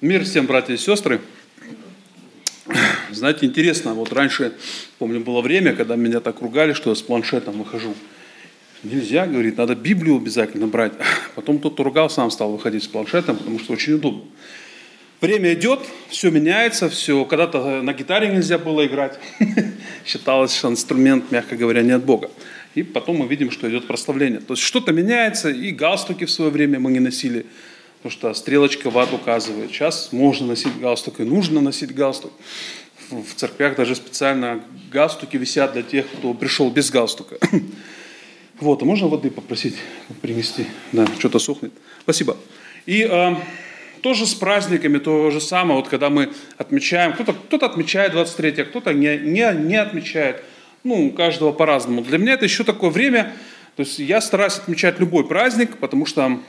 Мир всем, братья и сестры. Знаете, интересно, вот раньше, помню, было время, когда меня так ругали, что я с планшетом выхожу. Нельзя, говорит, надо Библию обязательно брать. Потом тот, кто ругал, сам стал выходить с планшетом, потому что очень удобно. Время идет, все меняется, все. Когда-то на гитаре нельзя было играть. Считалось, что инструмент, мягко говоря, не от Бога. И потом мы видим, что идет прославление. То есть что-то меняется, и галстуки в свое время мы не носили потому что стрелочка в ад указывает. Сейчас можно носить галстук и нужно носить галстук. В церквях даже специально галстуки висят для тех, кто пришел без галстука. Вот, а можно воды попросить принести? Да, что-то сохнет. Спасибо. И э, тоже с праздниками то же самое, вот когда мы отмечаем, кто-то кто отмечает 23 а кто-то не, не, не отмечает. Ну, у каждого по-разному. Для меня это еще такое время, то есть я стараюсь отмечать любой праздник, потому что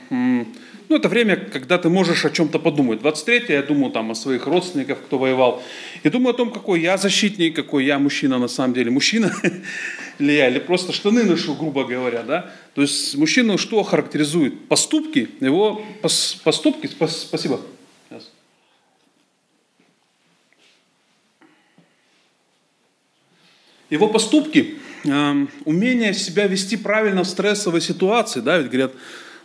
ну, это время, когда ты можешь о чем-то подумать. 23 я думаю там о своих родственниках, кто воевал. И думаю о том, какой я защитник, какой я мужчина на самом деле. Мужчина ли я, или просто штаны ношу, грубо говоря. Да? То есть мужчину что характеризует? Поступки, его поступки, спасибо. Его поступки, э, умение себя вести правильно в стрессовой ситуации, да, ведь говорят,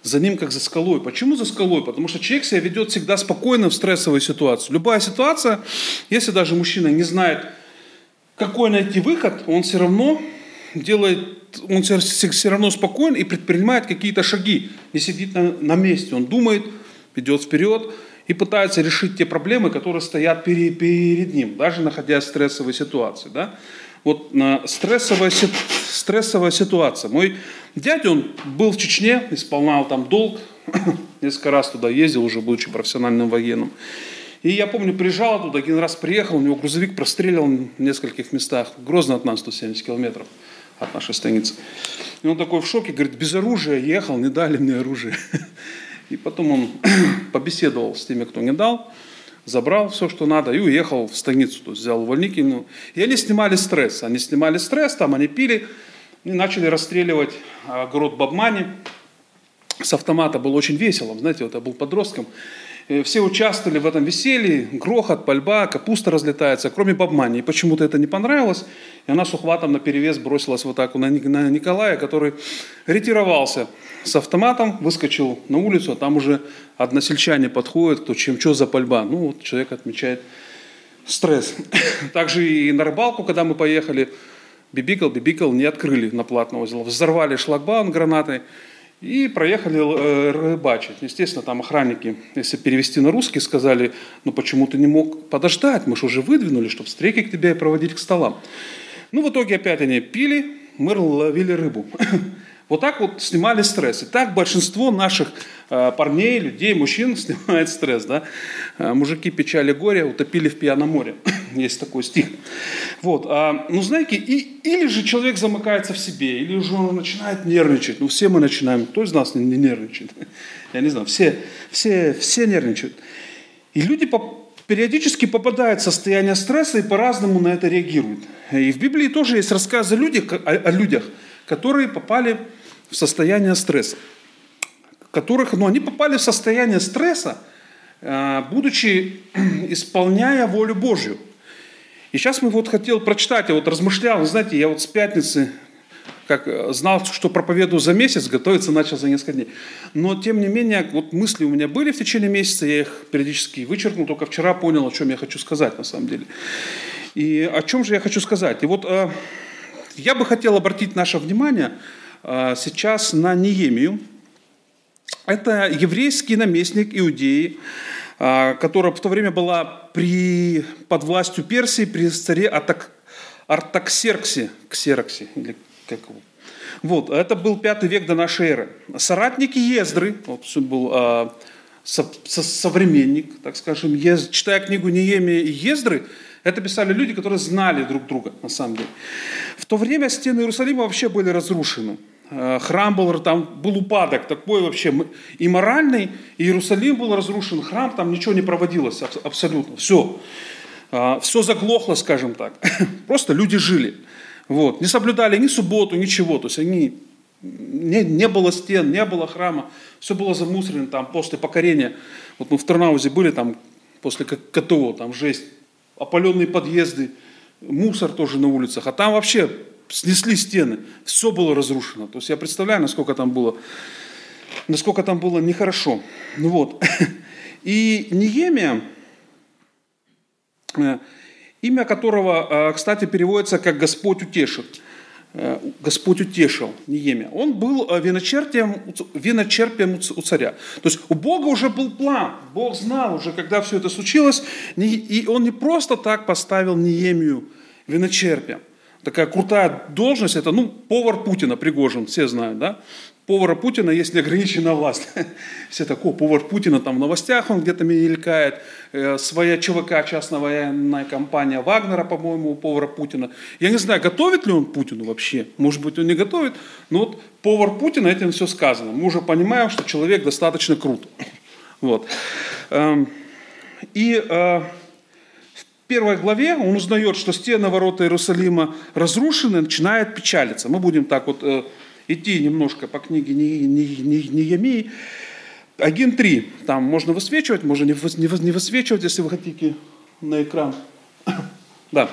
за ним как за скалой. Почему за скалой? Потому что человек себя ведет всегда спокойно в стрессовой ситуации. Любая ситуация, если даже мужчина не знает, какой найти выход, он все равно делает, он все равно спокоен и предпринимает какие-то шаги, не сидит на, на месте, он думает, идет вперед и пытается решить те проблемы, которые стоят перед, перед ним, даже находясь в стрессовой ситуации. Да? Вот стрессовая, стрессовая ситуация. Мой дядя, он был в Чечне, исполнял там долг, несколько раз туда ездил, уже будучи профессиональным военным. И я помню, приезжал туда, один раз приехал, у него грузовик прострелил в нескольких местах. Грозно от нас 170 километров от нашей станицы. И он такой в шоке, говорит, без оружия ехал, не дали мне оружие. И потом он побеседовал с теми, кто не дал забрал все, что надо, и уехал в станицу, то есть взял увольнительную. И они снимали стресс. Они снимали стресс, там они пили, и начали расстреливать огород Бабмани. С автомата было очень весело, знаете, вот я был подростком. Э, все участвовали в этом веселье, грохот, пальба, капуста разлетается, кроме бабмани. И почему-то это не понравилось. И она с ухватом на перевес бросилась в атаку на Николая, который ретировался с автоматом, выскочил на улицу, а там уже односельчане подходят, кто чем что за пальба. Ну, вот человек отмечает стресс. Также и на рыбалку, когда мы поехали, бибикал, бибикал не открыли на платного Взорвали шлагбаум гранатой, и проехали э, рыбачить. Естественно, там охранники, если перевести на русский, сказали, ну почему ты не мог подождать, мы же уже выдвинули, чтобы встречи к тебе проводить к столам. Ну, в итоге опять они пили, мы ловили рыбу. Вот так вот снимали стресс. И так большинство наших э, парней, людей, мужчин снимает стресс. Да? Э, мужики печали горе утопили в пьяном море. Есть такой стих. Вот. А, ну, знаете, и, или же человек замыкается в себе, или же он начинает нервничать. Ну, все мы начинаем. Кто из нас не, не нервничает? Я не знаю. Все, все, все нервничают. И люди по, периодически попадают в состояние стресса и по-разному на это реагируют. И в Библии тоже есть рассказы о людях, о, о людях которые попали в состояние стресса, которых, ну, они попали в состояние стресса, э, будучи исполняя волю Божью. И сейчас мы вот хотел прочитать, я вот размышлял, знаете, я вот с пятницы, как э, знал, что проповедую за месяц, готовиться начал за несколько дней. Но, тем не менее, вот мысли у меня были в течение месяца, я их периодически вычеркнул, только вчера понял, о чем я хочу сказать на самом деле. И о чем же я хочу сказать? И вот э, я бы хотел обратить наше внимание а, сейчас на Неемию. Это еврейский наместник Иудеи, а, которая в то время была при, под властью Персии при царе Атак, Артаксерксе, Ксероксе, или как его. Вот, это был пятый век до нашей эры. Соратники Ездры, вот был а, со, со, современник, так скажем, Ез, читая книгу Неемия и Ездры, это писали люди, которые знали друг друга, на самом деле. В то время стены Иерусалима вообще были разрушены. Э, храм был, там был упадок такой вообще и моральный, и Иерусалим был разрушен, храм, там ничего не проводилось абсолютно, все. Э, все заглохло, скажем так. Просто люди жили. Вот. Не соблюдали ни субботу, ничего. То есть они не, не было стен, не было храма, все было замусорено там после покорения. Вот мы в Тарнаузе были, там после КТО, там жесть, опаленные подъезды, мусор тоже на улицах, а там вообще снесли стены, все было разрушено. То есть я представляю, насколько там было, насколько там было нехорошо. Ну вот. И Неемия, э, имя которого, э, кстати, переводится как «Господь утешит». Э, Господь утешил Неемия. Он был виночерпием, виночерпием у царя. То есть у Бога уже был план. Бог знал уже, когда все это случилось. И он не просто так поставил Неемию виночерпием такая крутая должность, это, ну, повар Путина, Пригожин, все знают, да? Повара Путина есть неограниченная власть. Все такое, повар Путина там в новостях он где-то мелькает, э, своя ЧВК, частная военная компания Вагнера, по-моему, у повара Путина. Я не знаю, готовит ли он Путину вообще, может быть, он не готовит, но вот повар Путина, этим все сказано. Мы уже понимаем, что человек достаточно крут. Вот. Эм, и э, первой главе он узнает, что стены ворота Иерусалима разрушены, начинает печалиться. Мы будем так вот э, идти немножко по книге Неемии. Агин 3, там можно высвечивать, можно не, высвечивать, если вы хотите на экран. да.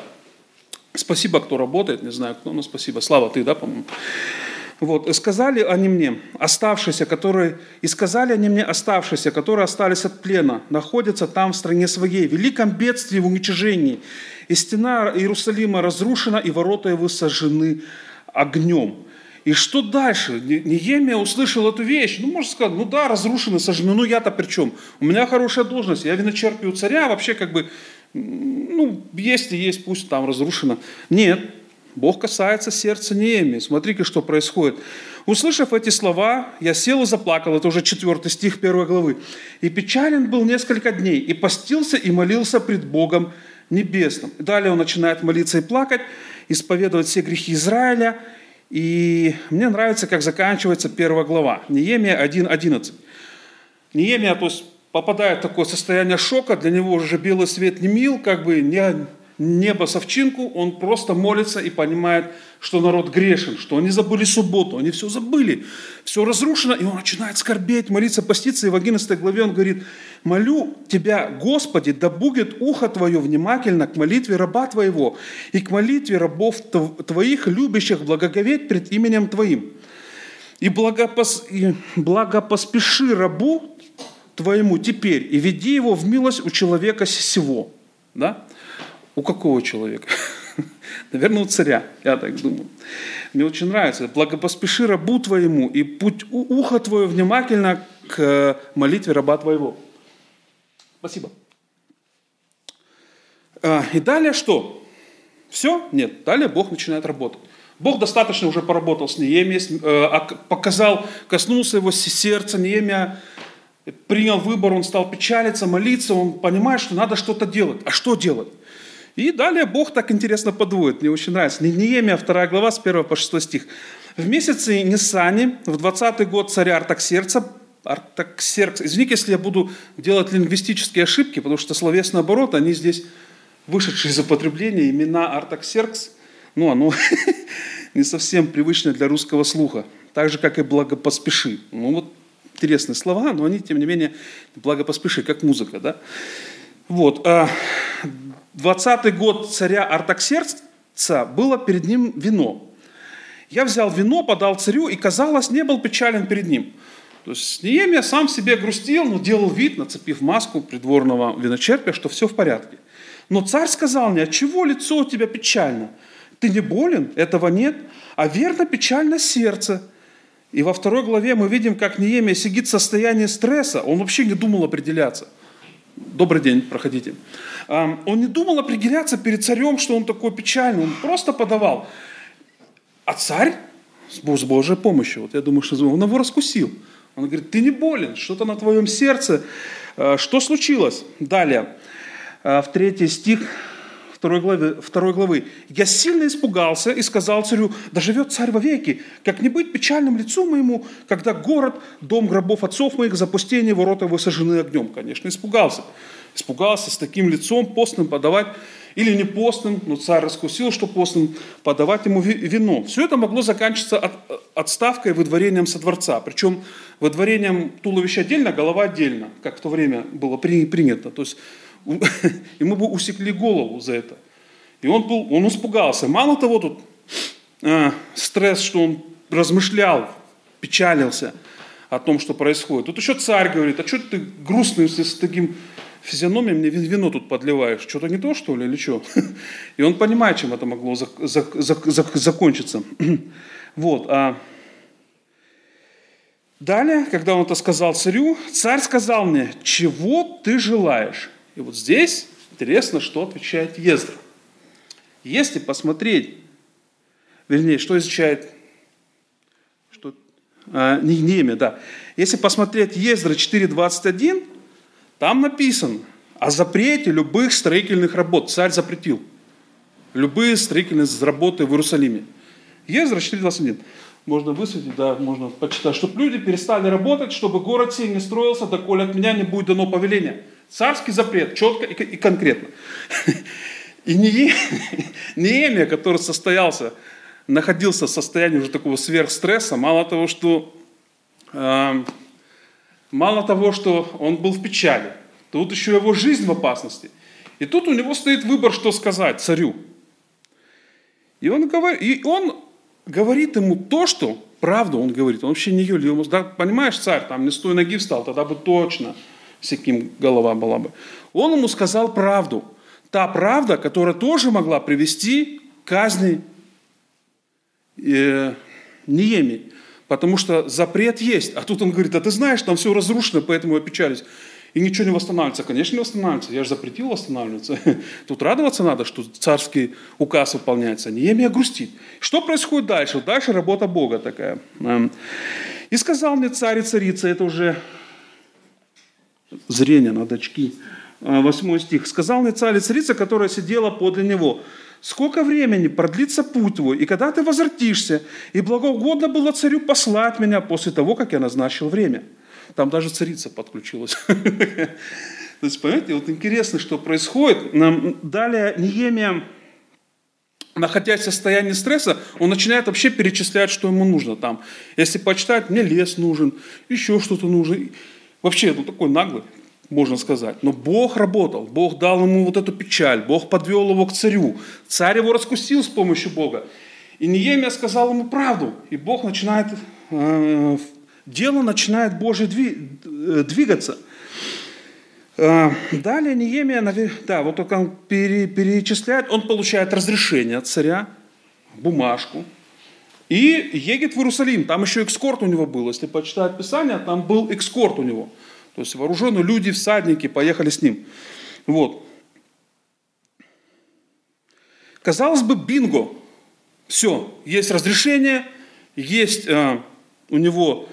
Спасибо, кто работает, не знаю кто, но спасибо. Слава, ты, да, по-моему? Вот, сказали они мне, оставшиеся, которые, и сказали они мне, оставшиеся, которые остались от плена, находятся там в стране своей, в великом бедствии, в уничижении. И стена Иерусалима разрушена, и ворота его сожжены огнем. И что дальше? Неемия услышал эту вещь. Ну, можно сказать, ну да, разрушены, сожжены. Ну я-то при чем? У меня хорошая должность, я виночерпию царя, вообще как бы, ну, есть и есть, пусть там разрушено. Нет, Бог касается сердца Неемии. Смотри-ка, что происходит. Услышав эти слова, я сел и заплакал. Это уже четвертый стих первой главы. «И печален был несколько дней, и постился, и молился пред Богом небесным». Далее он начинает молиться и плакать, исповедовать все грехи Израиля. И мне нравится, как заканчивается первая глава. Неемия 1.11. Неемия, то есть, попадает в такое состояние шока, для него уже белый свет не мил, как бы не, небо совчинку, он просто молится и понимает, что народ грешен, что они забыли субботу, они все забыли, все разрушено, и он начинает скорбеть, молиться, поститься, и в 11 главе он говорит, молю Тебя, Господи, да будет ухо Твое внимательно к молитве раба Твоего и к молитве рабов Твоих, любящих благоговеть пред именем Твоим. И, благопос... и благопоспеши рабу Твоему теперь, и веди его в милость у человека сего. Да? У какого человека? Наверное, у царя, я так думаю. Мне очень нравится. Благопоспеши рабу твоему, и путь ухо твое внимательно к молитве раба твоего. Спасибо. А, и далее что? Все? Нет. Далее Бог начинает работать. Бог достаточно уже поработал с Неемией, э, показал, коснулся его сердца. Неемия принял выбор, он стал печалиться, молиться, он понимает, что надо что-то делать. А что делать? И далее Бог так интересно подводит, мне очень нравится. Неемия, 2 глава, с 1 по 6 стих. В месяце Нисани, в 20 год царя Артаксерца, Артаксеркс, извините, если я буду делать лингвистические ошибки, потому что словесный оборот, они здесь вышедшие из употребления, имена Артаксеркс, ну, оно не совсем привычное для русского слуха. Так же, как и благопоспеши. Ну, вот интересные слова, но они, тем не менее, благопоспеши, как музыка, да? Вот. А 20 год царя Артаксерца было перед ним вино. Я взял вино, подал царю, и, казалось, не был печален перед ним. То есть Неемия сам себе грустил, но делал вид, нацепив маску придворного виночерпия, что все в порядке. Но царь сказал мне, чего лицо у тебя печально? Ты не болен? Этого нет. А верно печально сердце. И во второй главе мы видим, как Неемия сидит в состоянии стресса. Он вообще не думал определяться. Добрый день, проходите. Он не думал определяться перед царем, что он такой печальный, он просто подавал. А царь с Божьей помощью, вот я думаю, что он его раскусил. Он говорит, ты не болен, что-то на твоем сердце. А, что случилось? Далее, а, в третий стих второй главы, второй главы. «Я сильно испугался и сказал царю, да живет царь вовеки, как не быть печальным лицу моему, когда город, дом гробов отцов моих, запустение, ворота его сожжены огнем». Конечно, испугался. Испугался с таким лицом постным подавать, или не постным, но царь раскусил, что постным, подавать ему вино. Все это могло заканчиваться от, отставкой, выдворением со дворца. Причем выдворением туловища отдельно, голова отдельно, как в то время было принято. То есть ему бы усекли голову за это. И он, был, он испугался. Мало того, тут э, стресс, что он размышлял, печалился о том, что происходит. Тут еще царь говорит, а что ты грустный с таким физиономией мне вино тут подливаешь? Что-то не то, что ли, или что? И он понимает, чем это могло зак- зак- зак- закончиться. Вот. А далее, когда он это сказал царю, царь сказал мне, чего ты желаешь? И вот здесь интересно, что отвечает Ездра. Если посмотреть, вернее, что изучает что, а, Неемия, да. Если посмотреть Ездра 4.21, там написано о запрете любых строительных работ. Царь запретил любые строительные работы в Иерусалиме. Ездра 4.21. Можно высветить, да, можно почитать, чтобы люди перестали работать, чтобы город сей не строился, доколе от меня не будет дано повеление. Царский запрет, четко и, конкретно. И Неемия, который состоялся, находился в состоянии уже такого сверхстресса, мало того, что, э, мало того, что он был в печали, тут еще его жизнь в опасности. И тут у него стоит выбор, что сказать царю. И он, говорит, и он говорит ему то, что правду он говорит. Он вообще не юлил. Да, понимаешь, царь, там не с той ноги встал, тогда бы точно всяким голова была бы. Он ему сказал правду – та правда, которая тоже могла привести к казни э, Ниеми. Потому что запрет есть. А тут он говорит, а ты знаешь, там все разрушено, поэтому опечались. И ничего не восстанавливается. Конечно, не восстанавливается. Я же запретил восстанавливаться. Тут радоваться надо, что царский указ выполняется. Неемия грустит. Что происходит дальше? Дальше работа Бога такая. Эм. И сказал мне царь и царица, это уже зрение на очки. 8 стих. «Сказал мне царь и царица, которая сидела подле него, сколько времени продлится путь твой, и когда ты возвратишься, и благоугодно было царю послать меня после того, как я назначил время». Там даже царица подключилась. То есть, понимаете, вот интересно, что происходит. Далее Неемия, находясь в состоянии стресса, он начинает вообще перечислять, что ему нужно. Там, если почитать, мне лес нужен, еще что-то нужно. Вообще, ну такой наглый можно сказать. Но Бог работал, Бог дал ему вот эту печаль, Бог подвел его к царю. Царь его раскусил с помощью Бога. И Неемия сказал ему правду. И Бог начинает, э, дело начинает Божье э, двигаться. Э, далее Неемия, да, вот он перечисляет, он получает разрешение от царя, бумажку, и едет в Иерусалим. Там еще экскорт у него был. Если почитать Писание, там был экскорт у него – то есть вооруженные люди, всадники поехали с ним. Вот. Казалось бы, бинго. Все, есть разрешение, есть э, у него,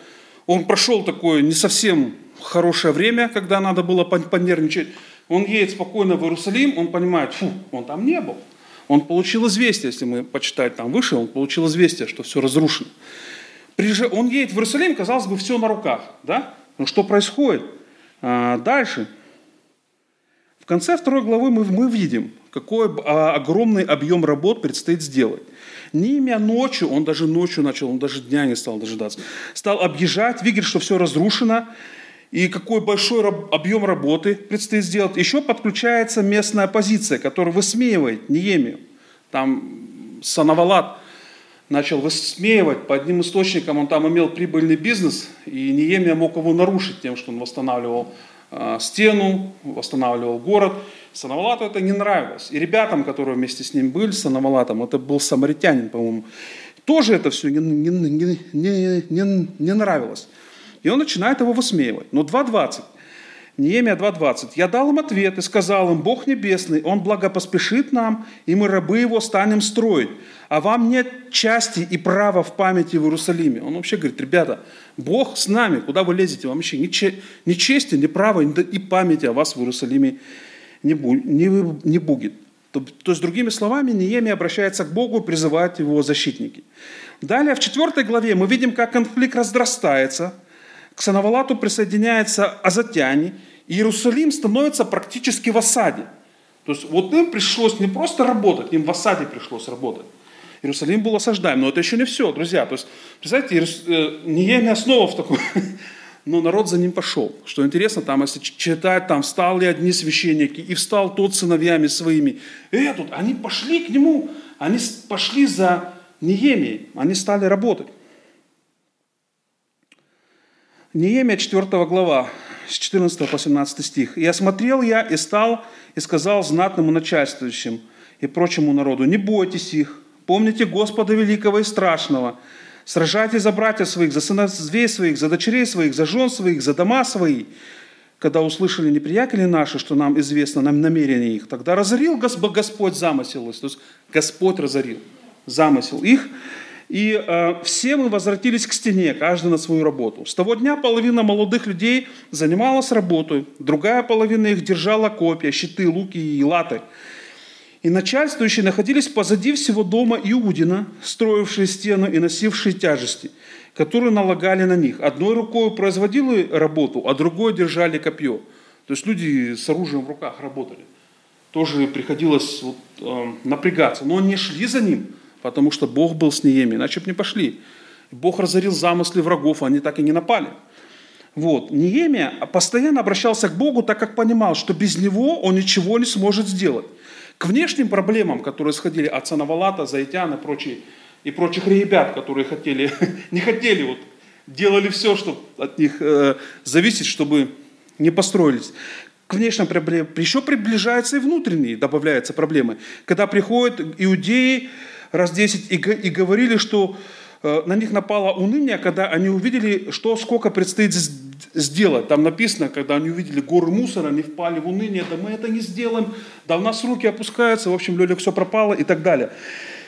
он прошел такое не совсем хорошее время, когда надо было понервничать. Он едет спокойно в Иерусалим, он понимает, фу, он там не был. Он получил известие, если мы почитать там выше, он получил известие, что все разрушено. Он едет в Иерусалим, казалось бы, все на руках. Да? Но что происходит? А, дальше. В конце второй главы мы, мы видим, какой а, огромный объем работ предстоит сделать. Не имя ночью, он даже ночью начал, он даже дня не стал дожидаться. Стал объезжать, видит, что все разрушено, и какой большой объем работы предстоит сделать. Еще подключается местная оппозиция, которая высмеивает Неемию. Там Санавалат начал высмеивать. По одним источникам он там имел прибыльный бизнес, и Неемия мог его нарушить тем, что он восстанавливал э, стену, восстанавливал город. Санавалату это не нравилось. И ребятам, которые вместе с ним были, Санавалатом, это был самаритянин, по-моему, тоже это все не, не, не, не, не, не нравилось. И он начинает его высмеивать. Но 2.20. Неемия 2.20. «Я дал им ответ и сказал им, Бог Небесный, Он благопоспешит нам, и мы, рабы Его, станем строить. А вам нет части и права в памяти в Иерусалиме». Он вообще говорит, ребята, Бог с нами, куда вы лезете? Вам вообще ни, ни чести, ни права, и памяти о вас в Иерусалиме не, не, не будет. То, то есть, другими словами, Неемия обращается к Богу, призывает его защитники. Далее, в 4 главе мы видим, как конфликт разрастается. К Санавалату присоединяется Азатяне – Иерусалим становится практически в осаде. То есть вот им пришлось не просто работать, им в осаде пришлось работать. Иерусалим был осаждаем, но это еще не все, друзья. То есть, представьте, э, Неемия снова в такой, но народ за ним пошел. Что интересно, там, если читать, там встали одни священники, и встал тот сыновьями своими. И этот, они пошли к нему, они пошли за Неемией, они стали работать. Неемия 4 глава, с 14 по 17 стих. «И осмотрел я, и стал, и сказал знатному начальствующим и прочему народу, не бойтесь их, помните Господа великого и страшного, сражайтесь за братьев своих, за сыновей своих, за дочерей своих, за жен своих, за дома свои». Когда услышали неприятели наши, что нам известно, нам намерение их, тогда разорил Господь замысел, то есть Господь разорил замысел их, и э, все мы возвратились к стене, каждый на свою работу. С того дня половина молодых людей занималась работой, другая половина их держала копья, щиты, луки и латы. И начальствующие находились позади всего дома Иудина, строившие стену и носившие тяжести, которые налагали на них. Одной рукой производили работу, а другой держали копье. То есть люди с оружием в руках работали. Тоже приходилось вот, э, напрягаться. Но они шли за ним – потому что Бог был с ними, иначе бы не пошли. Бог разорил замыслы врагов, они так и не напали. Вот. Неемия постоянно обращался к Богу, так как понимал, что без него он ничего не сможет сделать. К внешним проблемам, которые исходили от Санавалата, Заитяна и, прочие, и прочих ребят, которые хотели, не хотели, вот, делали все, что от них э, зависит, чтобы не построились. К внешним проблемам еще приближаются и внутренние, добавляются проблемы. Когда приходят иудеи, раз 10 и, и говорили, что э, на них напало уныние, когда они увидели, что сколько предстоит сделать. Там написано, когда они увидели горы мусора, они впали в уныние, да мы это не сделаем, да у нас руки опускаются, в общем, людям все пропало и так далее.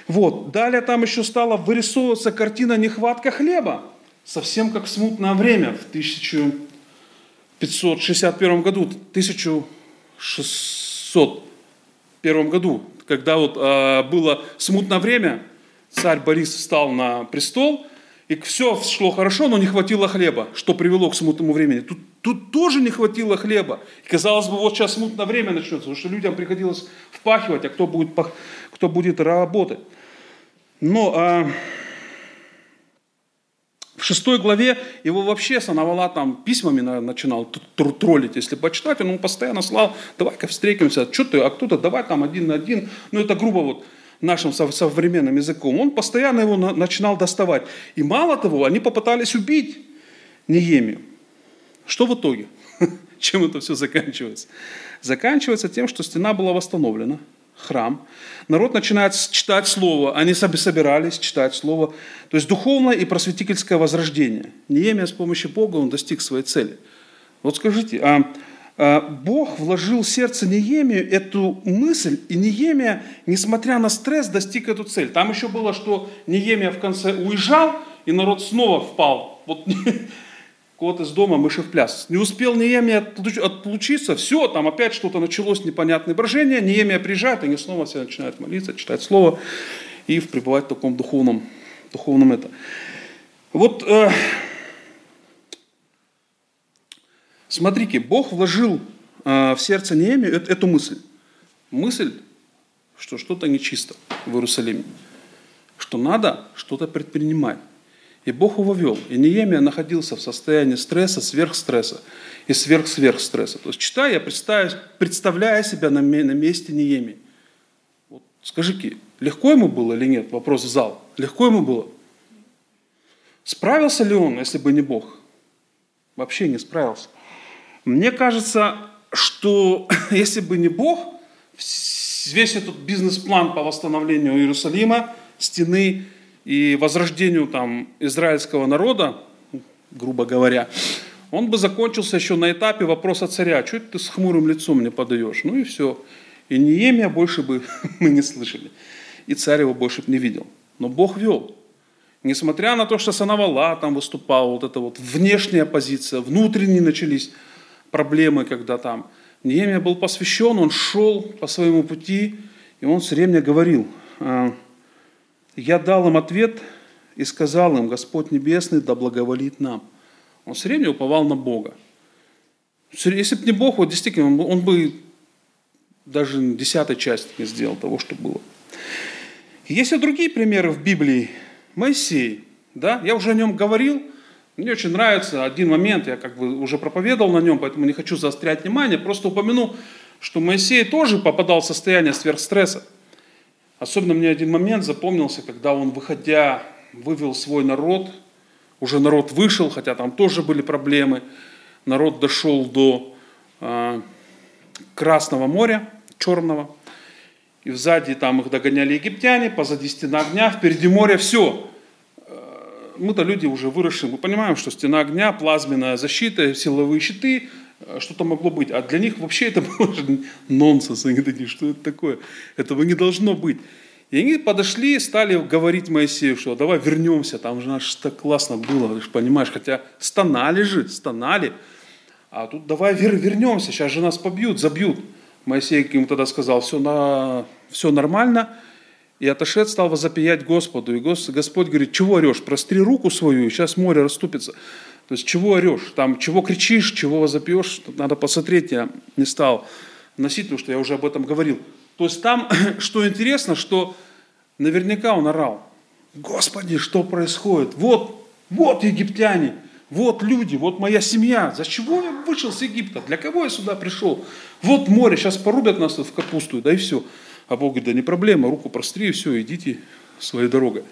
Вот. Далее там еще стала вырисовываться картина нехватка хлеба, совсем как в смутное время в 1561 году, 1601 году, когда вот э, было смутное время, царь Борис встал на престол, и все шло хорошо, но не хватило хлеба, что привело к смутному времени. Тут, тут тоже не хватило хлеба. И казалось бы, вот сейчас смутное время начнется, потому что людям приходилось впахивать, а кто будет, кто будет работать. Но а, в шестой главе его вообще Санавала там письмами начинал троллить, если почитать, он ему постоянно слал, давай-ка встретимся, что ты, а кто-то, давай там один на один, ну это грубо вот нашим современным языком. Он постоянно его начинал доставать. И мало того, они попытались убить Неемию. Что в итоге? Чем это все заканчивается? Заканчивается тем, что стена была восстановлена, храм. Народ начинает читать Слово. Они собирались читать Слово. То есть духовное и просветительское возрождение. Неемия с помощью Бога он достиг своей цели. Вот скажите, а, а Бог вложил в сердце Неемию эту мысль, и Неемия, несмотря на стресс, достиг эту цель. Там еще было, что Неемия в конце уезжал, и народ снова впал. Вот кого-то из дома мыши в пляс. Не успел Неемия отлучиться, все, там опять что-то началось, непонятное брожение, Неемия приезжает, они снова все начинают молиться, читать Слово и пребывать в таком духовном, духовном это. Вот э, смотрите, Бог вложил э, в сердце Неемии эту, эту мысль. Мысль, что что-то нечисто в Иерусалиме, что надо что-то предпринимать. И Бог его вел. И Неемия находился в состоянии стресса, сверхстресса и сверх-сверхстресса. То есть читая, я представляю, себя на, на месте Неемии. Вот скажи, легко ему было или нет? Вопрос в зал. Легко ему было? Справился ли он, если бы не Бог? Вообще не справился. Мне кажется, что если бы не Бог, весь этот бизнес-план по восстановлению Иерусалима, стены, и возрождению там, израильского народа, грубо говоря, он бы закончился еще на этапе вопроса царя, что ты с хмурым лицом мне подаешь? Ну и все. И Неемия больше бы мы не слышали. И царь его больше бы не видел. Но Бог вел. Несмотря на то, что Санавала там выступал, вот эта вот внешняя позиция, внутренние начались проблемы, когда там Неемия был посвящен, он шел по своему пути, и он все время говорил, «А, я дал им ответ и сказал им, Господь Небесный да благоволит нам. Он все время уповал на Бога. Если бы не Бог, вот действительно, он, он бы даже десятой части не сделал того, что было. Есть и другие примеры в Библии. Моисей, да, я уже о нем говорил, Мне очень нравится один момент, я как бы уже проповедовал на нем, поэтому не хочу заострять внимание, просто упомяну, что Моисей тоже попадал в состояние сверхстресса. Особенно мне один момент запомнился, когда он, выходя, вывел свой народ, уже народ вышел, хотя там тоже были проблемы, народ дошел до э, Красного моря, Черного, и сзади там их догоняли египтяне, позади стена огня, впереди море, все. Э, мы-то люди уже выросшие, мы понимаем, что стена огня, плазменная защита, силовые щиты, что-то могло быть. А для них вообще это было нонсенс. Они такие, что это такое? Этого не должно быть. И они подошли, стали говорить Моисею, что давай вернемся, там же наш так классно было, ты же понимаешь, хотя стонали же, стонали. А тут давай вер, вернемся, сейчас же нас побьют, забьют. Моисей ему тогда сказал, все, на, все нормально. И отошед стал возопиять Господу. И Господь говорит, чего орешь? Простри руку свою, сейчас море расступится. То есть чего орешь? Там, чего кричишь, чего возопьешь? Надо посмотреть, я не стал носить, потому что я уже об этом говорил. То есть там, что интересно, что наверняка он орал. Господи, что происходит? Вот, вот египтяне, вот люди, вот моя семья. За чего я вышел с Египта? Для кого я сюда пришел? Вот море, сейчас порубят нас тут в капусту, да и все. А Бог говорит, да не проблема, руку простри, и все, идите своей дорогой.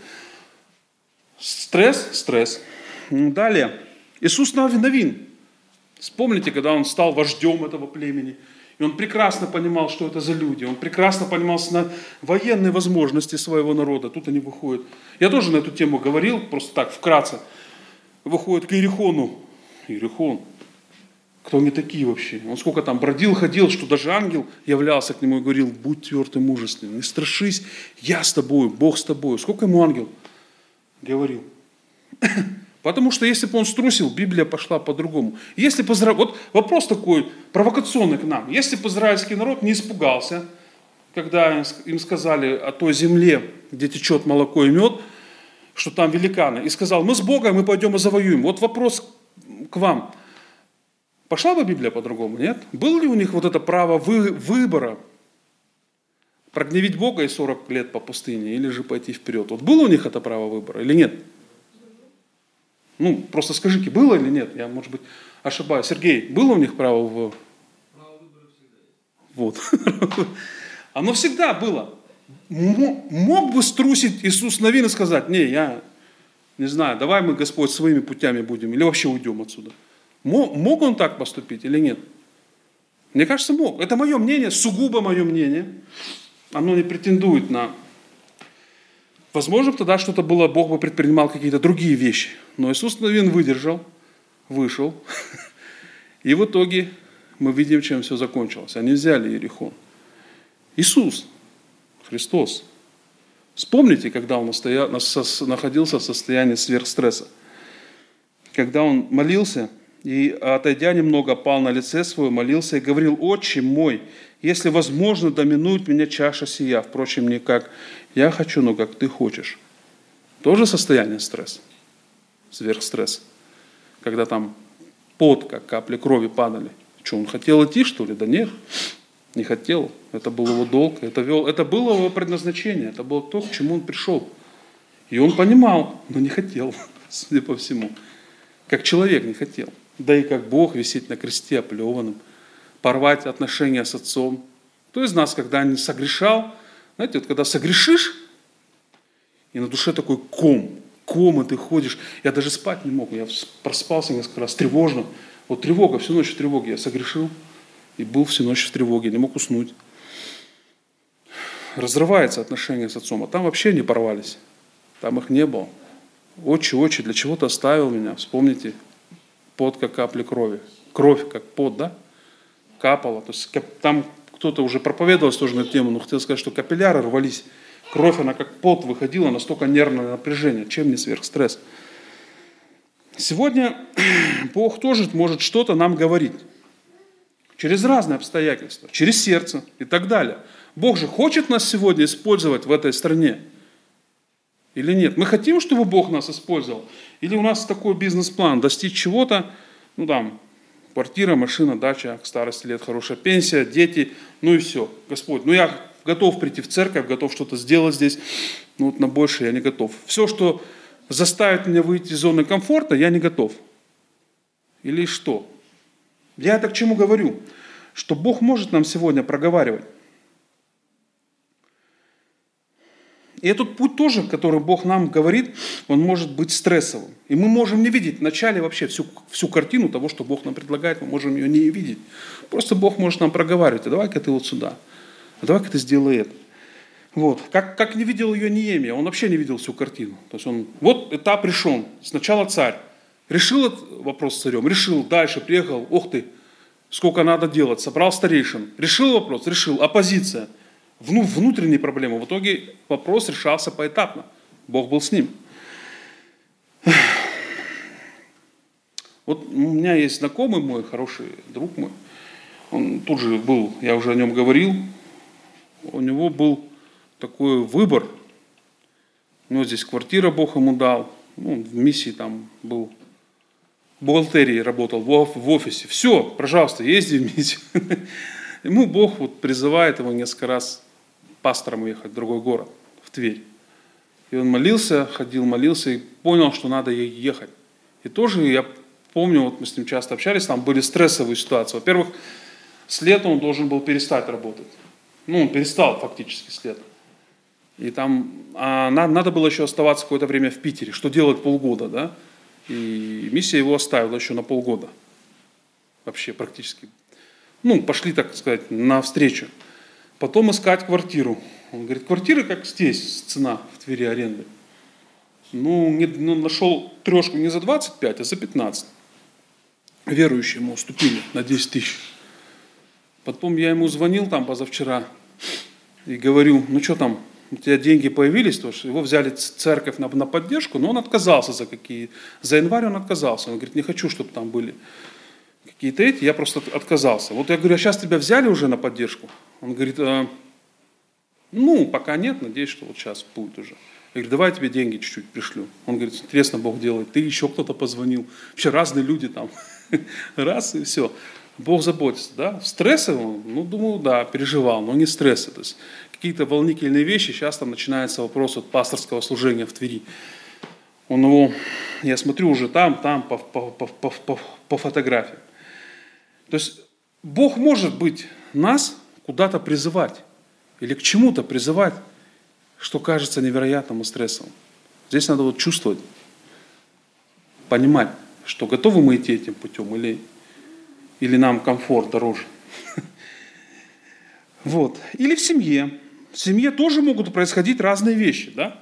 Стресс, стресс. Далее. Иисус Навин. Вспомните, когда он стал вождем этого племени. И он прекрасно понимал, что это за люди. Он прекрасно понимал военные возможности своего народа. Тут они выходят. Я тоже на эту тему говорил, просто так, вкратце. Выходят к Иерихону. Иерихон. Кто они такие вообще? Он сколько там бродил, ходил, что даже ангел являлся к нему и говорил, будь тверд и мужественным, не страшись, я с тобой, Бог с тобой. Сколько ему ангел говорил? Потому что если бы он струсил, Библия пошла по-другому. Если бы, вот вопрос такой провокационный к нам. Если бы израильский народ не испугался, когда им сказали о той земле, где течет молоко и мед, что там великаны, и сказал, мы с Богом, мы пойдем и завоюем. Вот вопрос к вам. Пошла бы Библия по-другому, нет? Было ли у них вот это право вы, выбора? Прогневить Бога и 40 лет по пустыне, или же пойти вперед? Вот было у них это право выбора или нет? Ну, просто скажите, было или нет? Я, может быть, ошибаюсь. Сергей, было у них право в... Право выбора всегда есть. Вот. Оно всегда было. Мог бы струсить Иисус Навин и сказать, не, я не знаю, давай мы, Господь, своими путями будем, или вообще уйдем отсюда. Мог он так поступить или нет? Мне кажется, мог. Это мое мнение, сугубо мое мнение. Оно не претендует на Возможно, тогда что-то было, Бог бы предпринимал какие-то другие вещи. Но Иисус Навин выдержал, вышел. И в итоге мы видим, чем все закончилось. Они взяли Иерихон. Иисус, Христос. Вспомните, когда он находился в состоянии сверхстресса. Когда он молился, и, отойдя немного, пал на лице свое, молился и говорил, «Отче мой, если возможно, доминует меня чаша сия, впрочем, не как я хочу, но как ты хочешь». Тоже состояние стресса, сверхстресс, когда там пот, как капли крови падали. Что, он хотел идти, что ли? Да нет, не хотел. Это был его долг, это, вел, это было его предназначение, это было то, к чему он пришел. И он понимал, но не хотел, судя по всему. Как человек не хотел да и как Бог висеть на кресте оплеванным, порвать отношения с отцом. Кто из нас когда не согрешал? Знаете, вот когда согрешишь, и на душе такой ком, ком, и ты ходишь. Я даже спать не мог, я проспался несколько раз, тревожно. Вот тревога, всю ночь в тревоге. Я согрешил и был всю ночь в тревоге, не мог уснуть. Разрывается отношения с отцом, а там вообще не порвались. Там их не было. Отче, отче, для чего ты оставил меня? Вспомните, пот, как капли крови. Кровь, как пот, да? Капала. То есть там кто-то уже проповедовал тоже на эту тему, но хотел сказать, что капилляры рвались. Кровь, она как пот выходила, настолько нервное напряжение. Чем не сверхстресс? Сегодня Бог тоже может что-то нам говорить. Через разные обстоятельства, через сердце и так далее. Бог же хочет нас сегодня использовать в этой стране. Или нет? Мы хотим, чтобы Бог нас использовал? Или у нас такой бизнес-план, достичь чего-то, ну там, квартира, машина, дача, к старости лет хорошая пенсия, дети, ну и все. Господь, ну я готов прийти в церковь, готов что-то сделать здесь, но вот на больше я не готов. Все, что заставить меня выйти из зоны комфорта, я не готов. Или что? Я это к чему говорю? Что Бог может нам сегодня проговаривать. И этот путь тоже, который Бог нам говорит, он может быть стрессовым. И мы можем не видеть вначале вообще всю, всю картину того, что Бог нам предлагает, мы можем ее не видеть. Просто Бог может нам проговаривать, а давай-ка ты вот сюда, а давай-ка ты сделай это. Вот. Как, как не видел ее Неемия, он вообще не видел всю картину. То есть он, вот этап решен. Сначала царь. Решил этот вопрос с царем, решил, дальше приехал, ох ты, сколько надо делать, собрал старейшин. Решил вопрос, решил, оппозиция – вну, внутренние проблемы. В итоге вопрос решался поэтапно. Бог был с ним. Вот у меня есть знакомый мой, хороший друг мой. Он тут же был, я уже о нем говорил, у него был такой выбор. У него здесь квартира Бог ему дал. Ну, в миссии там был в бухгалтерии работал, в офисе. Все, пожалуйста, езди в миссию. Ему Бог вот призывает его несколько раз пастором уехать в другой город, в Тверь. И он молился, ходил, молился и понял, что надо ехать. И тоже я помню, вот мы с ним часто общались, там были стрессовые ситуации. Во-первых, с лета он должен был перестать работать. Ну, он перестал фактически с лета. И там а надо было еще оставаться какое-то время в Питере. Что делать полгода, да? И миссия его оставила еще на полгода. Вообще практически. Ну, пошли, так сказать, навстречу. Потом искать квартиру. Он говорит, квартира как здесь, цена в Твери аренды. Ну, не, ну, нашел трешку не за 25, а за 15. Верующие ему уступили на 10 тысяч. Потом я ему звонил там позавчера и говорю, ну что там, у тебя деньги появились, то его взяли церковь на, на поддержку, но он отказался за какие, за январь он отказался. Он говорит, не хочу, чтобы там были какие-то эти, я просто отказался. Вот я говорю, а сейчас тебя взяли уже на поддержку? Он говорит, а, ну, пока нет, надеюсь, что вот сейчас будет уже. Я говорю, давай я тебе деньги чуть-чуть пришлю. Он говорит, интересно, Бог делает. Ты еще кто-то позвонил. Вообще разные люди там. Раз и все. Бог заботится, да? Стрессы, ну, думаю, да, переживал, но не стрессы. То есть какие-то волнительные вещи. Сейчас там начинается вопрос от пасторского служения в Твери. Он его, я смотрю уже там, там, по, по, по, по, по фотографиям. То есть Бог может быть нас куда-то призывать или к чему-то призывать, что кажется невероятным и стрессовым. Здесь надо вот чувствовать, понимать, что готовы мы идти этим путем или, или нам комфорт дороже. Вот. Или в семье. В семье тоже могут происходить разные вещи, да,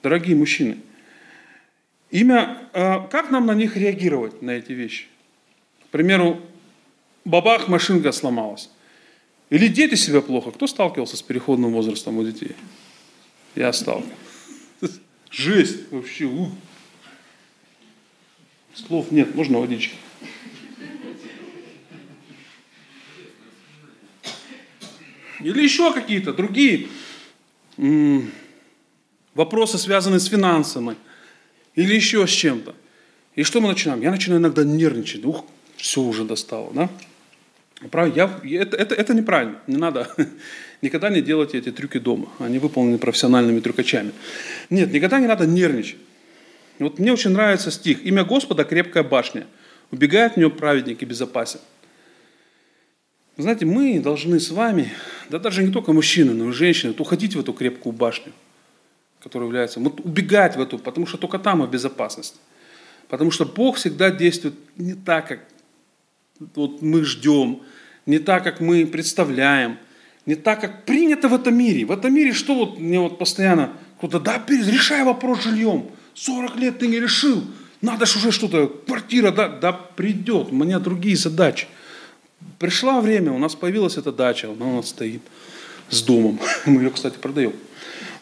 дорогие мужчины. Имя, а, как нам на них реагировать, на эти вещи? К примеру, бабах, машинка сломалась. Или дети себя плохо. Кто сталкивался с переходным возрастом у детей? Я сталкивался. Жесть вообще. Ух. Слов нет, можно водички. Или еще какие-то другие вопросы, связанные с финансами. Или еще с чем-то. И что мы начинаем? Я начинаю иногда нервничать. Ух, все уже достало, да? Я, это, это, это неправильно, не надо. Никогда не делайте эти трюки дома. Они выполнены профессиональными трюкачами. Нет, никогда не надо нервничать. Вот мне очень нравится стих. Имя Господа – крепкая башня. Убегает в нее праведник и безопасен. знаете, мы должны с вами, да даже не только мужчины, но и женщины, уходить в эту крепкую башню, которая является, вот убегать в эту, потому что только там мы в безопасности. Потому что Бог всегда действует не так, как вот мы ждем, не так, как мы представляем, не так, как принято в этом мире. В этом мире что вот мне вот постоянно кто-то, да, решай вопрос жильем. 40 лет ты не решил, надо же уже что-то, квартира, да, да придет, у меня другие задачи. Пришло время, у нас появилась эта дача, она у нас стоит с домом. Мы ее, кстати, продаем.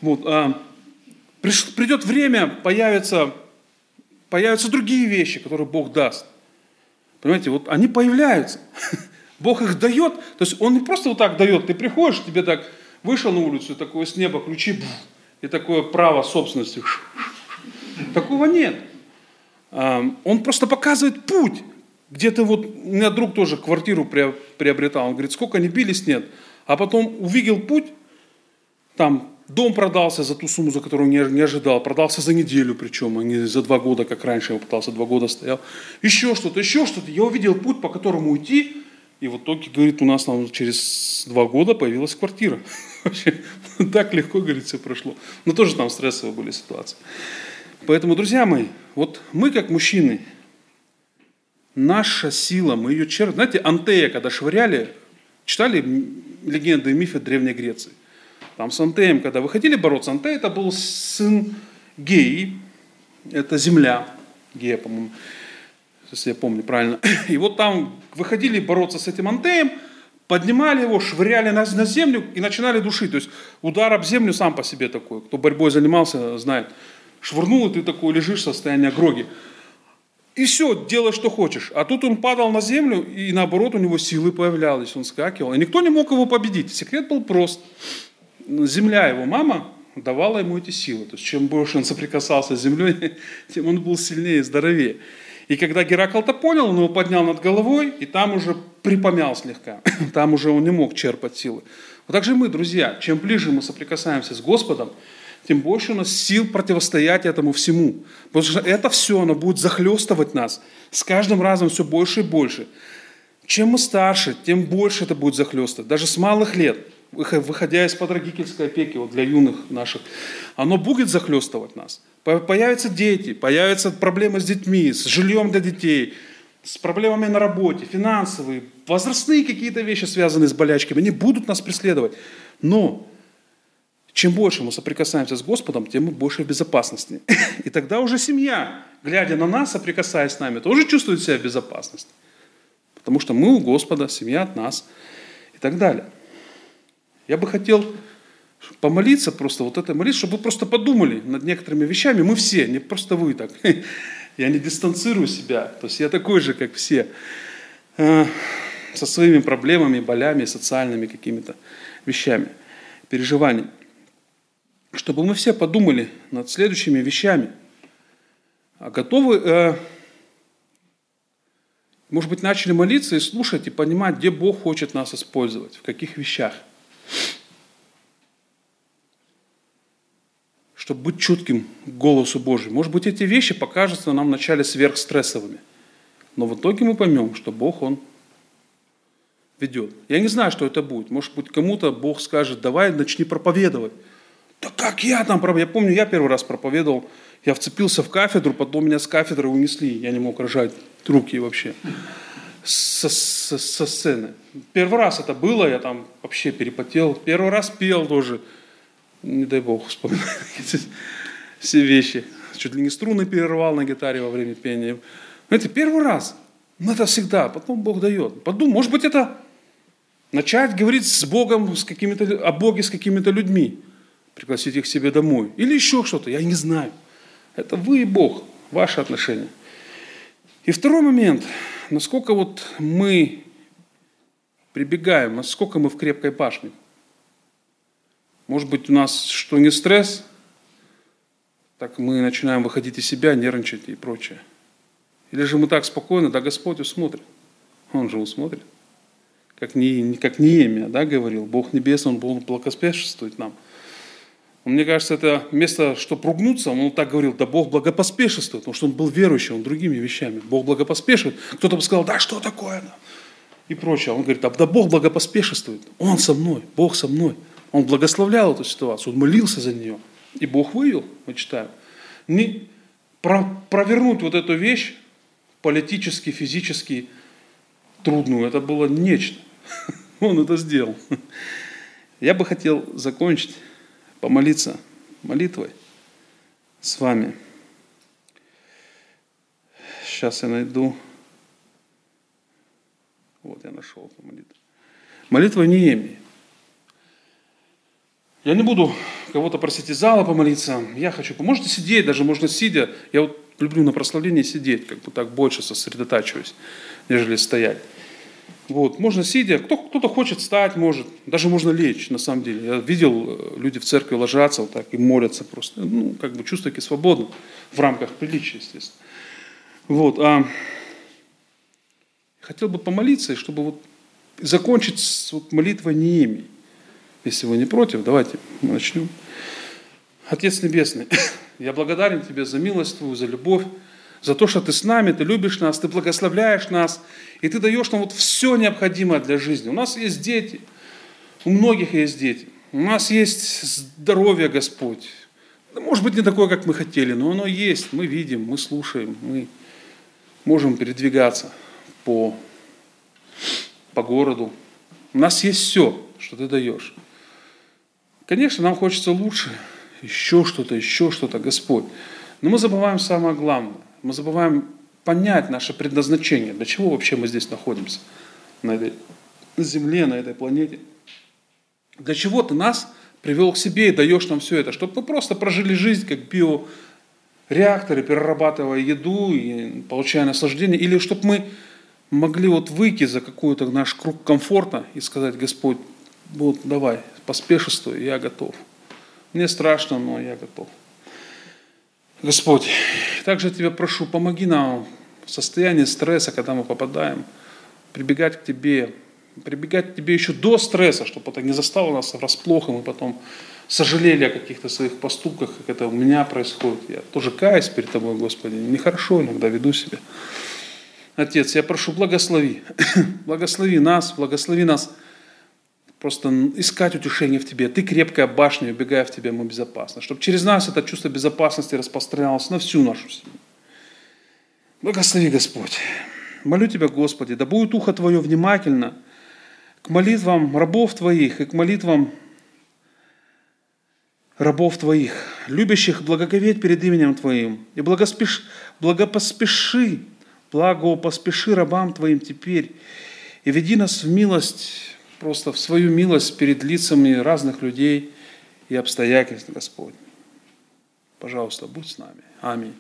Вот, а, придет время, появятся, появятся другие вещи, которые Бог даст. Понимаете, вот они появляются. Бог их дает. То есть Он не просто вот так дает. Ты приходишь, тебе так вышел на улицу, такое с неба ключи, и такое право собственности. Такого нет. Он просто показывает путь. Где-то вот, у меня друг тоже квартиру приобретал. Он говорит, сколько не бились, нет. А потом увидел путь, там дом продался за ту сумму, за которую не, не ожидал, продался за неделю причем, а не за два года, как раньше я пытался, два года стоял. Еще что-то, еще что-то. Я увидел путь, по которому уйти, и в итоге, говорит, у нас там, через два года появилась квартира. Вообще, так легко, говорит, все прошло. Но тоже там стрессовые были ситуации. Поэтому, друзья мои, вот мы как мужчины, наша сила, мы ее черпаем. Знаете, Антея, когда швыряли, читали легенды и мифы Древней Греции? Там с Антеем, когда выходили бороться, Антей это был сын Геи, это земля, Гея, по-моему, если я помню правильно. И вот там выходили бороться с этим Антеем, поднимали его, швыряли на, на землю и начинали душить. То есть удар об землю сам по себе такой. Кто борьбой занимался, знает. Швырнул, и ты такой лежишь в состоянии гроги. И все, делай, что хочешь. А тут он падал на землю, и наоборот у него силы появлялись, он скакивал. И никто не мог его победить. Секрет был прост. Земля его мама давала ему эти силы. То есть чем больше он соприкасался с землей, тем он был сильнее и здоровее. И когда Геракл это понял, он его поднял над головой, и там уже припомял слегка. Там уже он не мог черпать силы. Вот так же мы, друзья, чем ближе мы соприкасаемся с Господом, тем больше у нас сил противостоять этому всему. Потому что это все, оно будет захлестывать нас. С каждым разом все больше и больше. Чем мы старше, тем больше это будет захлестывать. Даже с малых лет, выходя из-под родительской опеки вот для юных наших, оно будет захлестывать нас. Появятся дети, появятся проблемы с детьми, с жильем для детей, с проблемами на работе, финансовые, возрастные какие-то вещи, связанные с болячками, они будут нас преследовать. Но чем больше мы соприкасаемся с Господом, тем мы больше в безопасности. И тогда уже семья, глядя на нас, соприкасаясь с нами, тоже чувствует себя в безопасности. Потому что мы у Господа, семья от нас и так далее. Я бы хотел помолиться просто, вот этой молитвой, чтобы вы просто подумали над некоторыми вещами. Мы все, не просто вы так. Я не дистанцирую себя. То есть я такой же, как все. Э, со своими проблемами, болями, социальными какими-то вещами, переживаниями чтобы мы все подумали над следующими вещами. А готовы, э, может быть, начали молиться и слушать, и понимать, где Бог хочет нас использовать, в каких вещах. Чтобы быть чутким к голосу Божьему. Может быть, эти вещи покажутся нам вначале сверхстрессовыми. Но в итоге мы поймем, что Бог, Он ведет. Я не знаю, что это будет. Может быть, кому-то Бог скажет, давай начни проповедовать. Да как я там проповедовал? Я помню, я первый раз проповедовал, я вцепился в кафедру, потом меня с кафедры унесли, я не мог рожать руки вообще со, со, со сцены. Первый раз это было, я там вообще перепотел. Первый раз пел тоже. Не дай бог вспоминать все вещи. Чуть ли не струны перервал на гитаре во время пения. Это первый раз. Но это всегда. Потом Бог дает. Подумай, может быть, это начать говорить с Богом, с какими-то, о Боге с какими-то людьми пригласить их к себе домой. Или еще что-то, я не знаю. Это вы и Бог, ваши отношения. И второй момент, насколько вот мы прибегаем, насколько мы в крепкой башне. Может быть, у нас что не стресс, так мы начинаем выходить из себя, нервничать и прочее. Или же мы так спокойно, да Господь усмотрит. Он же усмотрит. Как, не, как Неемия да, говорил, Бог Небесный, Он благоспешествует нам. Мне кажется, это место, чтобы ругнуться, он так говорил, да Бог благопоспешествует, потому что он был верующий, он другими вещами. Бог благопоспешивает. Кто-то бы сказал, да что такое? И прочее. Он говорит, да Бог благопоспешествует. Он со мной, Бог со мной. Он благословлял эту ситуацию, он молился за нее. И Бог вывел, мы читаем. Не, про, провернуть вот эту вещь политически, физически трудную, это было нечто. Он это сделал. Я бы хотел закончить помолиться молитвой с вами. Сейчас я найду. Вот я нашел эту молитву. Молитва Неемии. Я не буду кого-то просить из зала помолиться. Я хочу, можете сидеть, даже можно сидя. Я вот люблю на прославлении сидеть, как бы так больше сосредотачиваюсь, нежели стоять. Вот, можно сидя, кто, кто-то хочет встать, может, даже можно лечь, на самом деле. Я видел, э, люди в церкви ложатся вот так и молятся просто, ну, как бы чувствуя свободу в рамках приличия, естественно. Вот, а хотел бы помолиться, чтобы вот закончить с вот молитвой Неемии. Если вы не против, давайте мы начнем. Отец Небесный, я благодарен Тебе за милость Твою, за любовь, за то, что Ты с нами, Ты любишь нас, Ты благословляешь нас, и Ты даешь нам вот все необходимое для жизни. У нас есть дети, у многих есть дети, у нас есть здоровье, Господь. Может быть, не такое, как мы хотели, но оно есть. Мы видим, мы слушаем, мы можем передвигаться по, по городу. У нас есть все, что ты даешь. Конечно, нам хочется лучше, еще что-то, еще что-то, Господь. Но мы забываем самое главное. Мы забываем понять наше предназначение. Для чего вообще мы здесь находимся? На этой земле, на этой планете. Для чего ты нас привел к себе и даешь нам все это? Чтобы мы просто прожили жизнь как биореакторы, перерабатывая еду и получая наслаждение. Или чтобы мы могли вот выйти за какой-то наш круг комфорта и сказать, Господь, вот давай, поспешествуй, я готов. Мне страшно, но я готов. Господь, также Тебя прошу, помоги нам в состоянии стресса, когда мы попадаем, прибегать к Тебе, прибегать к Тебе еще до стресса, чтобы это не застало нас врасплох, и мы потом сожалели о каких-то своих поступках, как это у меня происходит. Я тоже каюсь перед Тобой, Господи. Нехорошо иногда веду себя. Отец, я прошу, благослови. благослови нас, благослови нас просто искать утешение в Тебе. Ты крепкая башня, убегая в Тебя, мы безопасны. Чтобы через нас это чувство безопасности распространялось на всю нашу семью. Благослови, Господь. Молю Тебя, Господи, да будет ухо Твое внимательно к молитвам рабов Твоих и к молитвам рабов Твоих, любящих благоговеть перед именем Твоим, и благоспеш... благопоспеши благо поспеши рабам Твоим теперь, и веди нас в милость, просто в свою милость перед лицами разных людей и обстоятельств, Господь. Пожалуйста, будь с нами. Аминь.